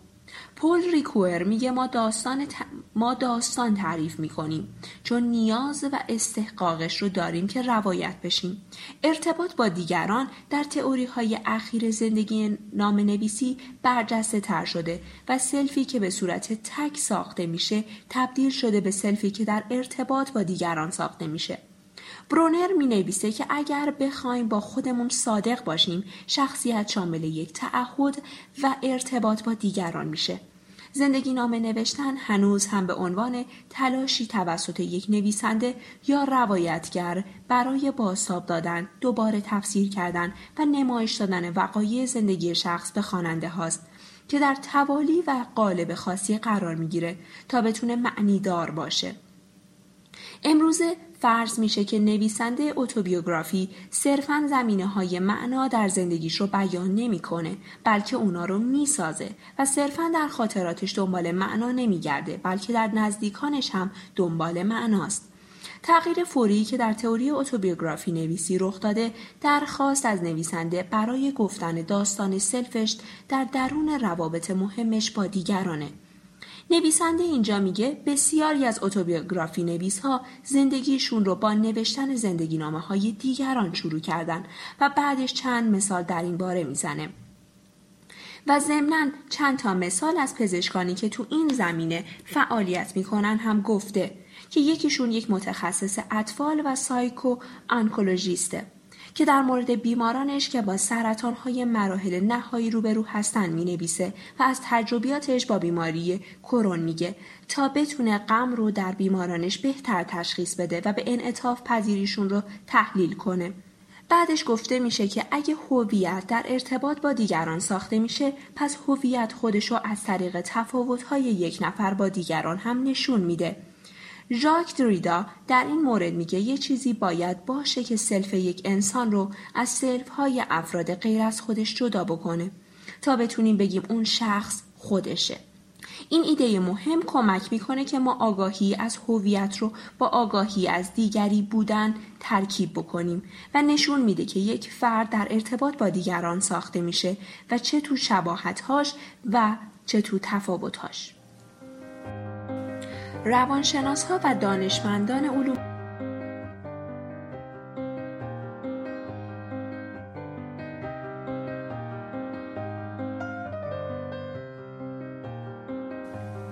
پول ریکوئر میگه ما داستان, ما داستان تعریف می‌کنیم چون نیاز و استحقاقش رو داریم که روایت بشیم. ارتباط با دیگران در تئوری های اخیر زندگی نام نویسی برجسته تر شده و self ی که به صورت تک ساخته میشه تبدیل شده به self ی که در ارتباط با دیگران ساخته میشه. برونر می نویسه که اگر بخوایم با خودمون صادق باشیم شخصیت شامل یک تعهد و ارتباط با دیگران میشه. زندگی نامه نوشتن هنوز هم به عنوان تلاشی توسط یک نویسنده یا روایتگر برای بازتاب دادن، دوباره تفسیر کردن و نمایش دادن وقایع زندگی شخص به خواننده هاست که در توالی و قالب خاصی قرار می‌گیره تا بتونه معنی دار باشه. امروزه فرض میشه که نویسنده اتوبیوگرافی صرفا زمینه های معنا در زندگیش رو بیان نمی‌کنه بلکه اونا رو می‌سازه و صرفا در خاطراتش دنبال معنا نمیگرده بلکه در نزدیکانش هم دنبال معناست. تغییر فوری که در تئوری اتوبیوگرافی نویسی رخ داده درخواست از نویسنده برای گفتن داستان سلفش در درون روابط مهمش با دیگرانه. نویسنده اینجا میگه بسیاری از اتوبیوگرافی نویس ها زندگیشون رو با نوشتن زندگی نامه های دیگران شروع کردن و بعدش چند مثال در این باره می‌زنه. و ضمنا چند تا مثال از پزشکانی که تو این زمینه فعالیت می‌کنن هم گفته که یکیشون یک متخصص اطفال و سایکو آنکولوژیسته که در مورد بیمارانش که با سرطان های مراحل نهایی روبرو هستن می نویسه و از تجربیاتش با بیماری کرون میگه تا بتونه غم رو در بیمارانش بهتر تشخیص بده و به انعطاف پذیریشون رو تحلیل کنه. بعدش گفته میشه که اگه هویت در ارتباط با دیگران ساخته میشه پس هویت خودش رو از طریق تفاوت‌های یک نفر با دیگران هم نشون میده. ژاک دریدا در این مورد میگه یه چیزی باید باشه که self یک انسان رو از self های افراد غیر از خودش جدا بکنه تا بتونیم بگیم اون شخص خودشه. این ایده مهم کمک می‌کنه که ما آگاهی از هویت رو با آگاهی از دیگری بودن ترکیب بکنیم و نشون میده که یک فرد در ارتباط با دیگران ساخته میشه و چه تو شباهتهاش و چه تو تفاوتهاش. روانشناس ها و دانشمندان علوم.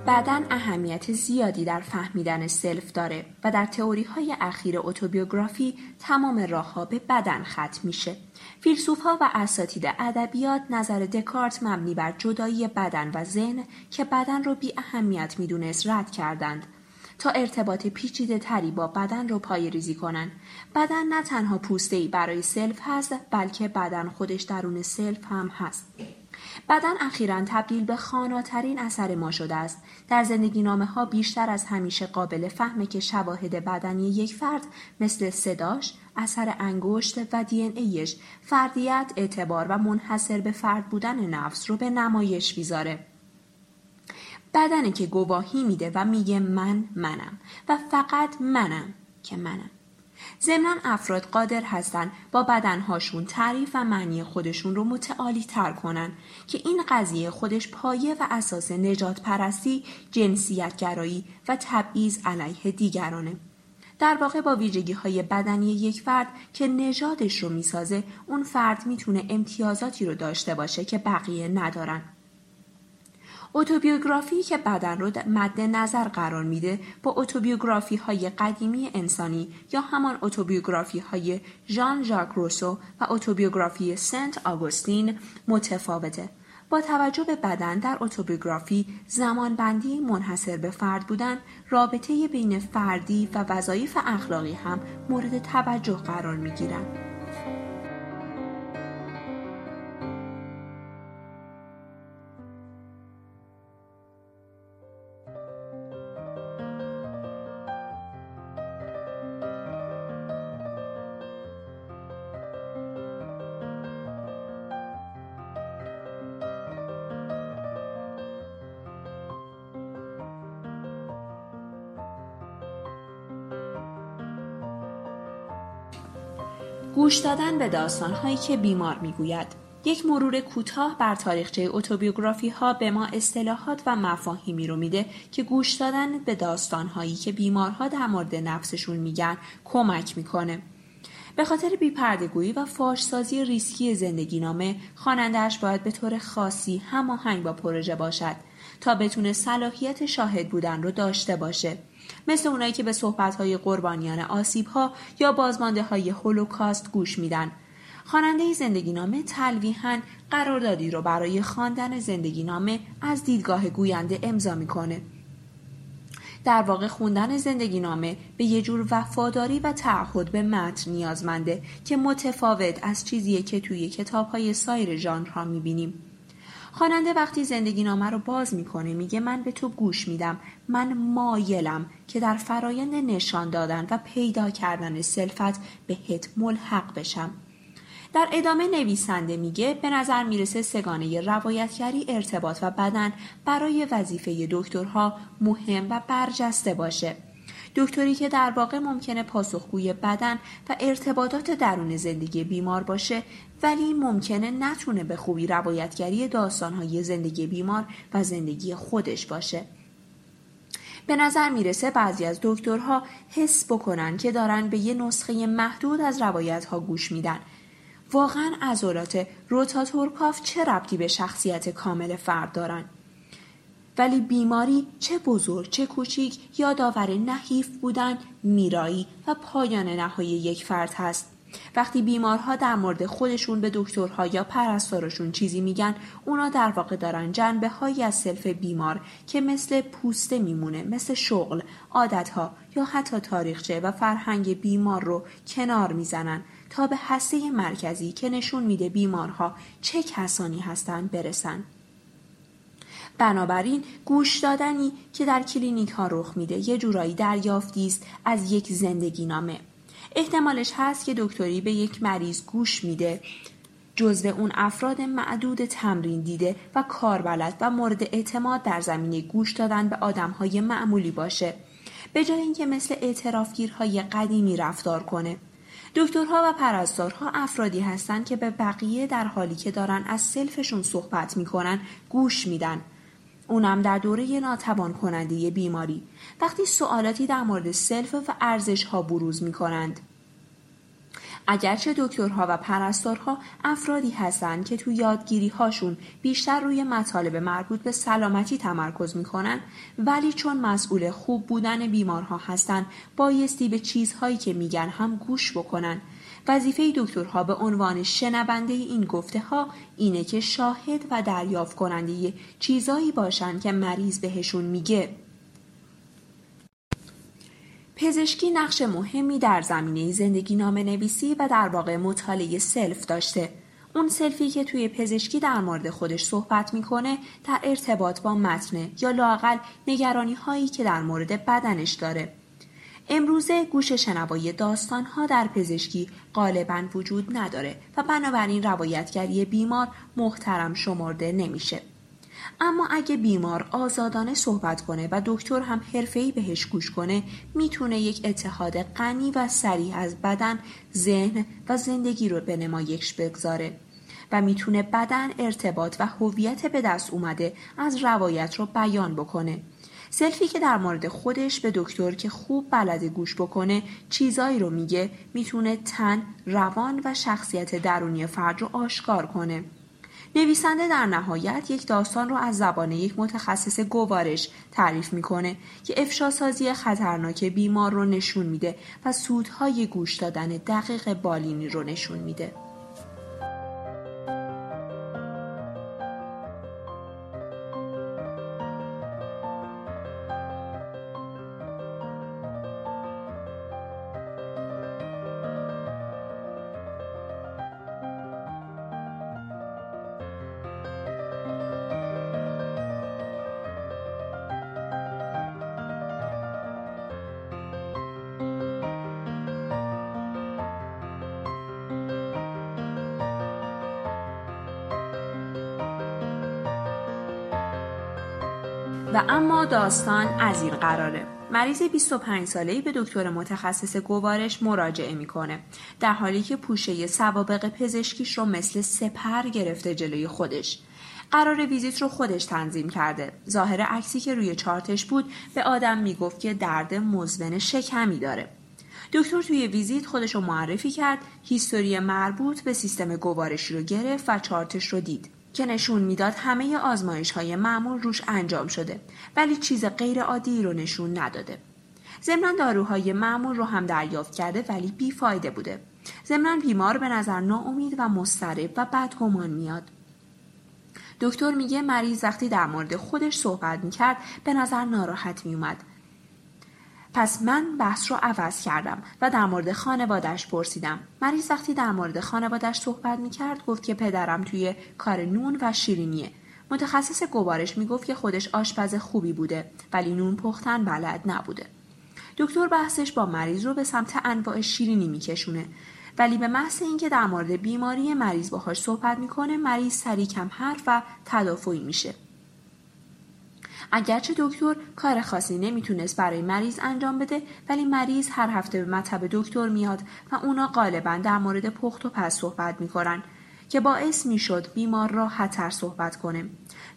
بدن اهمیت زیادی در فهمیدن سلف داره و در تئوری های اخیر اتوبیوگرافی تمام راه به بدن ختم میشه. فیلسوف ها و اساتید ادبیات نظر دکارت مبنی بر جدایی بدن و ذهن که بدن رو بی اهمیت می‌دونست رد کردند تا ارتباط پیچیده تری با بدن رو پای ریزی کنن. بدن نه تنها پوسته ای برای self هست بلکه بدن خودش درون self هم هست. بدن اخیرا تبدیل به خواناترین اثر ما شده است. در زندگی نامه ها بیشتر از همیشه قابل فهمه که شواهد بدنی یک فرد مثل صداش اثر انگشت و دی ایش فردیت اعتبار و منحصر به فرد بودن نفس رو به نمایش می‌ذاره. بدنی که گواهی میده و میگه من منم و فقط منم که منم. ضمنا افراد قادر هستند با بدنهاشون تعریف و معنی خودشون رو متعالی تر کنن که این قضیه خودش پایه و اساس نجات پرستی، جنسیت گرایی و تبعیض علیه دیگرانه. در واقع با ویژگی های بدنی یک فرد که نژادش رو می‌سازه اون فرد می‌تونه امتیازاتی رو داشته باشه که بقیه ندارن. اتوبیوگرافی که بدن رو مد نظر قرار میده با اتوبیوگرافی های قدیمی انسانی یا همان اتوبیوگرافی های ژان ژاک روسو و اتوبیوگرافی سنت آگوستین متفاوته. با توجه به بدن در اتوبیوگرافی زمانبندی منحصر به فرد بودن رابطه بین فردی و وظایف اخلاقی هم مورد توجه قرار می گیرن. گوش دادن به داستانهایی که بیمار می‌گوید یک مرور کوتاه بر تاریخچه اتوبیوگرافی ها به ما اصطلاحات و مفاهیمی رو میده که گوش دادن به داستانهایی که بیمارها در مورد نفسشون میگن کمک می‌کنه. به خاطر بیپردگویی و فاشسازی ریسکی زندگی نامه خانندهش باید به طور خاصی هماهنگ با پروژه باشد تا بتونه صلاحیت شاهد بودن رو داشته باشه مثل اونایی که به صحبتهای قربانیان ها یا بازمانده های هولوکاست گوش میدن. خواننده زندگی نامه تلویحا قراردادی رو برای خواندن زندگی نامه از دیدگاه گوینده امضا می‌کنه. در واقع خوندن زندگی نامه به یه جور وفاداری و تعهد به متن نیازمنده که متفاوت از چیزیه که توی کتاب های سایر ژانرها می‌بینیم. خواننده وقتی زندگی نامه رو باز می‌کنه میگه من به تو گوش میدم. من مایلم که در فرایند نشان دادن و پیدا کردن سلفت بهت ملحق بشم. در ادامه نویسنده میگه به نظر می‌رسه سگانه روایتگری ارتباط و بدن برای وظیفه دکترها مهم و برجسته باشه. دکتری که در واقع ممکنه پاسخگوی بدن و ارتباطات درون زندگی بیمار باشه ولی ممکنه نتونه به خوبی روایتگری داستانهای زندگی بیمار و زندگی خودش باشه. به نظر می‌رسه بعضی از دکترها حس بکنن که دارن به یه نسخه محدود از روایت ها گوش میدن. واقعا عضلات روتاتورکاف چه ربطی به شخصیت کامل فرد دارن؟ ولی بیماری چه بزرگ چه کوچیک یادآور نحیف بودن میرایی و پایان نهایی یک فرد هست. وقتی بیمارها در مورد خودشون به دکترها یا پرستارشون چیزی میگن اونا در واقع دارن جنبه هایی از self بیمار که مثل پوسته میمونه مثل شغل عادتها یا حتی تاریخچه و فرهنگ بیمار رو کنار می‌زنن تا به هسته مرکزی که نشون میده بیمارها چه کسانی هستند برسن. بنابراین گوش دادنی که در کلینیک ها رخ میده یه جورایی دریافتی است از یک زندگی نامه. احتمالش هست که دکتری به یک مریض گوش میده جزو اون افراد معدود تمرین دیده و کاربلد و مورد اعتماد در زمینه گوش دادن به های معمولی باشه. به جای اینکه مثل اعترافگیرهای قدیمی رفتار کنه. دکترها و پرستارها افرادی هستند که به بقیه در حالی که دارن از سلفشون صحبت می‌کنن گوش میدن. اونم در دوره ناتوان کننده بیماری وقتی سوالاتی در مورد سلف و ارزش ها بروز می کنند. اگرچه دکترها و پرستارها افرادی هستند که تو یادگیری هاشون بیشتر روی مطالب مربوط به سلامتی تمرکز می‌کنن ولی چون مسئول خوب بودن بیمارها هستند بایستی به چیزهایی که میگن هم گوش بکنن وظیفه دکترها به عنوان شنونده این گفته ها اینه که شاهد و دریافت کننده چیزایی باشن که مریض بهشون میگه. پزشکی نقش مهمی در زمینه زندگی نام نویسی و در واقع مطالعه سلف داشته. اون سلفی که توی پزشکی در مورد خودش صحبت می‌کنه در ارتباط با متنه یا لاقل نگرانی هایی که در مورد بدنش داره. امروزه گوش شنوایی ها در پزشکی غالبا وجود نداره و بنابراین روایتگری بیمار محترم شمرده نمیشه. اما اگه بیمار آزادانه صحبت کنه و دکتر هم حرفه‌ای بهش گوش کنه می‌تونه یک اتحاد غنی و سریع از بدن، ذهن و زندگی رو به نمایش بگذاره و می‌تونه بدن ارتباط و هویت به دست اومده از روایت رو بیان بکنه سلفی که در مورد خودش به دکتر که خوب بلده گوش بکنه چیزایی رو میگه می‌تونه تن، روان و شخصیت درونی فرد رو آشکار کنه. نویسنده در نهایت یک داستان رو از زبان یک متخصص گوارش تعریف می‌کنه که افشاسازی خطرناک بیمار رو نشون میده و سودهای گوش دادن دقیق بالینی رو نشون میده. و اما داستان از این قراره. مریض 25 ساله‌ای به دکتر متخصص گوارش مراجعه می‌کنه در حالی که پوشه سوابق پزشکیش رو مثل سپر گرفته جلوی خودش. قرار ویزیت رو خودش تنظیم کرده. ظاهر عکسی که روی چارتش بود به آدم می‌گفت که درد مزمن شکمی داره. دکتر توی ویزیت خودش رو معرفی کرد هیستوری مربوط به سیستم گوارشی رو گرفت و چارتش رو دید. که نشون می‌داد همه آزمایش های معمول روش انجام شده ولی چیز غیر عادی رو نشون نداده. ضمنا داروهای معمول رو هم دریافت کرده ولی بیفایده بوده. ضمنا بیمار به نظر ناامید و مضطرب و بدگمان میاد. دکتر میگه مریض وقتی در مورد خودش صحبت می‌کرد به نظر ناراحت میومد پس من بحث رو عوض کردم و در مورد خانوادش پرسیدم. مریض وقتی در مورد خانوادش صحبت می کرد گفت که پدرم توی کار نون و شیرینیه. متخصص گوارش می گفت که خودش آشپز خوبی بوده ولی نون پختن بلد نبوده. دکتر بحثش با مریض رو به سمت انواع شیرینی میکشونه ولی به محض اینکه در مورد بیماری مریض باهاش صحبت می‌کنه مریض سری کم حرف و تدافعی میشه اگرچه دکتر کار خاصی نمی‌تونست برای مریض انجام بده ولی مریض هر هفته به مطب دکتر میاد و اونا غالبا در مورد پخت و پس صحبت می‌کنن که باعث می‌شد بیمار را راحتتر صحبت کنه.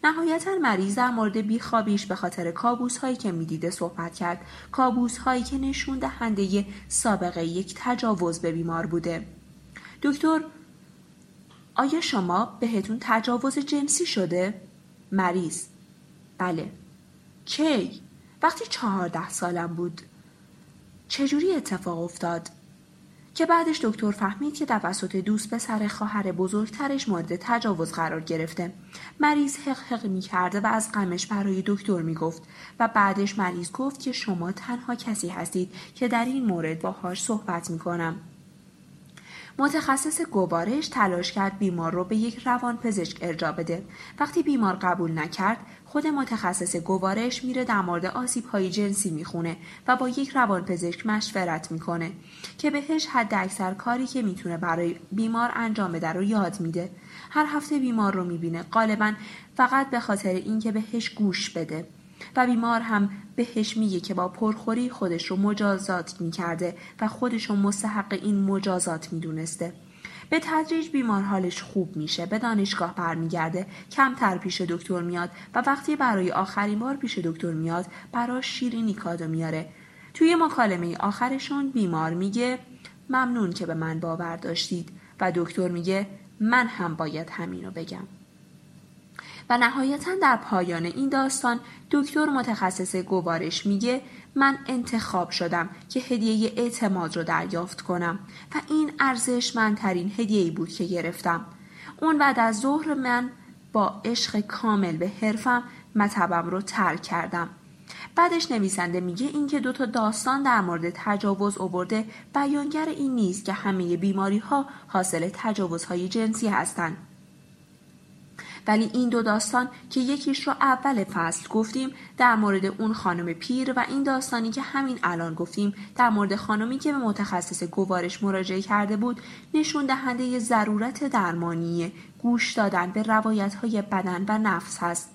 نهایتا مریض در مورد بیخوابیش به خاطر کابوس هایی که می‌دیده صحبت کرد. کابوس هایی که نشون دهنده سابقه یک تجاوز به بیمار بوده. دکتر آیا شما بهتون تجاوز جنسی شده؟ مریض. بله. کی؟ وقتی چهارده سالم بود چجوری اتفاق افتاد؟ که بعدش دکتر فهمید که توسط دوست پسر خواهر بزرگترش مورد تجاوز قرار گرفته مریض حق حق می کرده و از غمش برای دکتر می گفت و بعدش مریض گفت که شما تنها کسی هستید که در این مورد باهاش صحبت می کنم. متخصص گوارش تلاش کرد بیمار رو به یک روان پزشک ارجا بده. وقتی بیمار قبول نکرد، خود متخصص گوارش میره در مورد آسیب های جنسی می‌خونه و با یک روان پزشک مشورت می‌کنه که بهش حد اکثر کاری که می‌تونه برای بیمار انجام بده رو یاد میده. هر هفته بیمار رو می‌بینه غالبا فقط به خاطر اینکه بهش گوش بده. و بیمار هم بهش میگه که با پرخوری خودش رو مجازات می‌کرده و خودش رو مستحق این مجازات می‌دونسته. به تدریج بیمار حالش خوب میشه. به دانشگاه برمیگرده. کمتر پیش دکتر میاد و وقتی برای آخرین بار پیش دکتر میاد براش شیرینی کادو میاره. توی مکالمه آخرشون بیمار میگه ممنون که به من باور داشتید. و دکتر میگه من هم باید همینو بگم. و نهایتا در پایان این داستان دکتر متخصص گوارش میگه من انتخاب شدم که هدیه اعتماد رو دریافت کنم و این ارزشمندترین هدیه‌ای بود که گرفتم. اون بعد از ظهر من با عشق کامل به حرفم مطبم رو ترک کردم. بعدش نویسنده میگه اینکه دو تا داستان در مورد تجاوز اوورده بیانگر این نیست که همه بیماری ها حاصل تجاوزهای جنسی هستند. ولی این دو داستان که یکیش رو اول فصل گفتیم در مورد اون خانم پیر و این داستانی که همین الان گفتیم در مورد خانمی که به متخصص گوارش مراجعه کرده بود نشون دهنده ضرورت درمانی گوش دادن به روایت های بدن و نفس هست.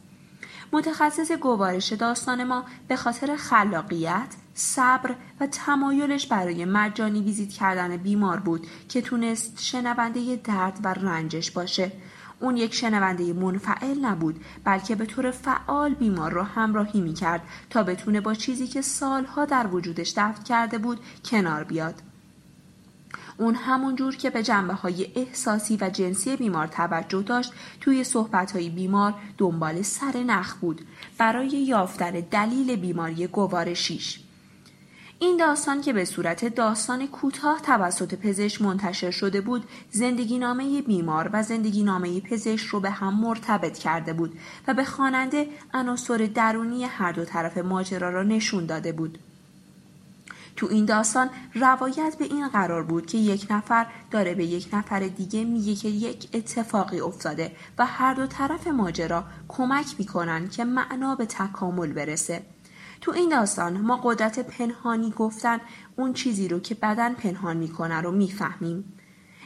متخصص گوارش داستان ما به خاطر خلاقیت، صبر و تمایلش برای مجانی ویزیت کردن بیمار بود که تونست شنونده درد و رنجش باشه. اون یک شنونده منفعل نبود بلکه به طور فعال بیمار را همراهی می کرد تا بتونه با چیزی که سالها در وجودش دفت کرده بود کنار بیاد. اون همون جور که به جنبه های احساسی و جنسی بیمار توجه داشت توی صحبت های بیمار دنبال سر نخ بود برای یافتن دلیل بیماری گوارشیش. این داستان که به صورت داستان کوتاه توسط پزشک منتشر شده بود زندگی نامه بیمار و زندگی نامه پزشک رو به هم مرتبط کرده بود و به خواننده عناصر درونی هر دو طرف ماجرا را نشون داده بود. تو این داستان روایت به این قرار بود که یک نفر داره به یک نفر دیگه میگه که یک اتفاقی افتاده و هر دو طرف ماجرا کمک می‌کنن که معنا به تکامل برسه. تو این داستان ما قدرت پنهانی گفتن اون چیزی رو که بدن پنهان می‌کنه رو می‌فهمیم.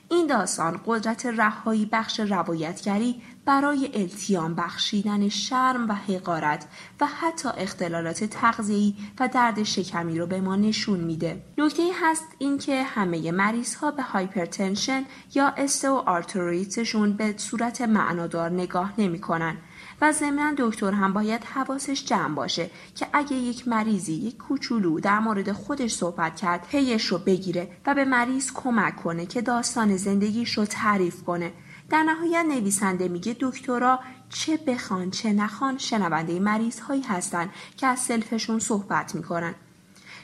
این داستان قدرت رهایی بخش روایتگری برای التیام بخشیدن شرم و حقارت و حتی اختلالات تغذیه‌ای و درد شکمی رو به ما نشون میده. نکته هست اینکه همه مریض ها به hypertension یا osteoarthritis شون به صورت معنادار نگاه نمی‌کنن و ضمنا دکتر هم باید حواسش جمع باشه که اگه یک مریضی یک کوچولو در مورد خودش صحبت کرد پیش رو بگیره و به مریض کمک کنه که داستان زندگیش رو تعریف کنه. در نهایت نویسنده میگه دکترا چه بخوان چه نخوان شنونده مریض هایی هستن که از سلفشون صحبت می‌کنن.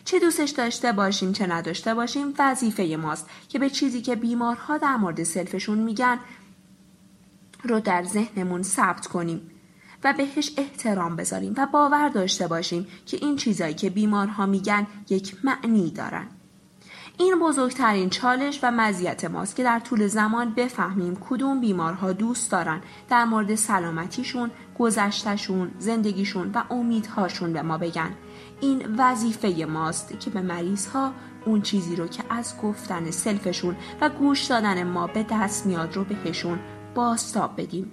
چه دوستش داشته باشیم چه نداشته باشیم وظیفه ماست که به چیزی که بیمارها در مورد سلفشون میگن رو در ذهنمون ثبت کنیم. و بهش احترام بذاریم و باور داشته باشیم که این چیزایی که بیمارها میگن یک معنی دارن. این بزرگترین چالش و مزیت ماست که در طول زمان بفهمیم کدوم بیمارها دوست دارن در مورد سلامتیشون، گذشتشون، زندگیشون و امیدهاشون به ما بگن. این وظیفه ماست که به مریض ها اون چیزی رو که از گفتن سلفشون و گوش دادن ما به دست میاد رو بهشون باستاب بدیم.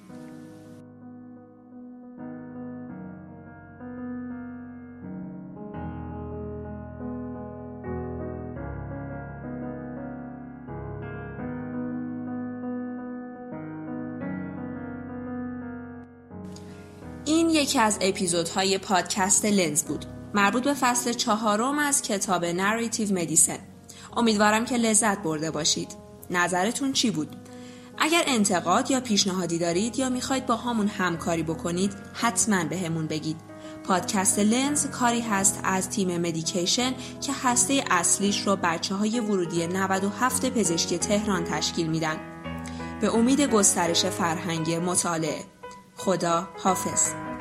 یکی از اپیزودهای پادکست لنز بود. مربوط به فصل چهارم از کتاب narrative medicine امیدوارم که لذت برده باشید. نظرتون چی بود؟ اگر انتقاد یا پیشنهادی دارید یا می‌خواید باهامون همکاری بکنید حتما بهمون بگید. پادکست لنز کاری هست از تیم مدیکیشن که هسته اصلیش رو بچه های ورودی 97 پزشکی تهران تشکیل میدن. به امید گسترش فرهنگ مطالعه. خدا حافظ.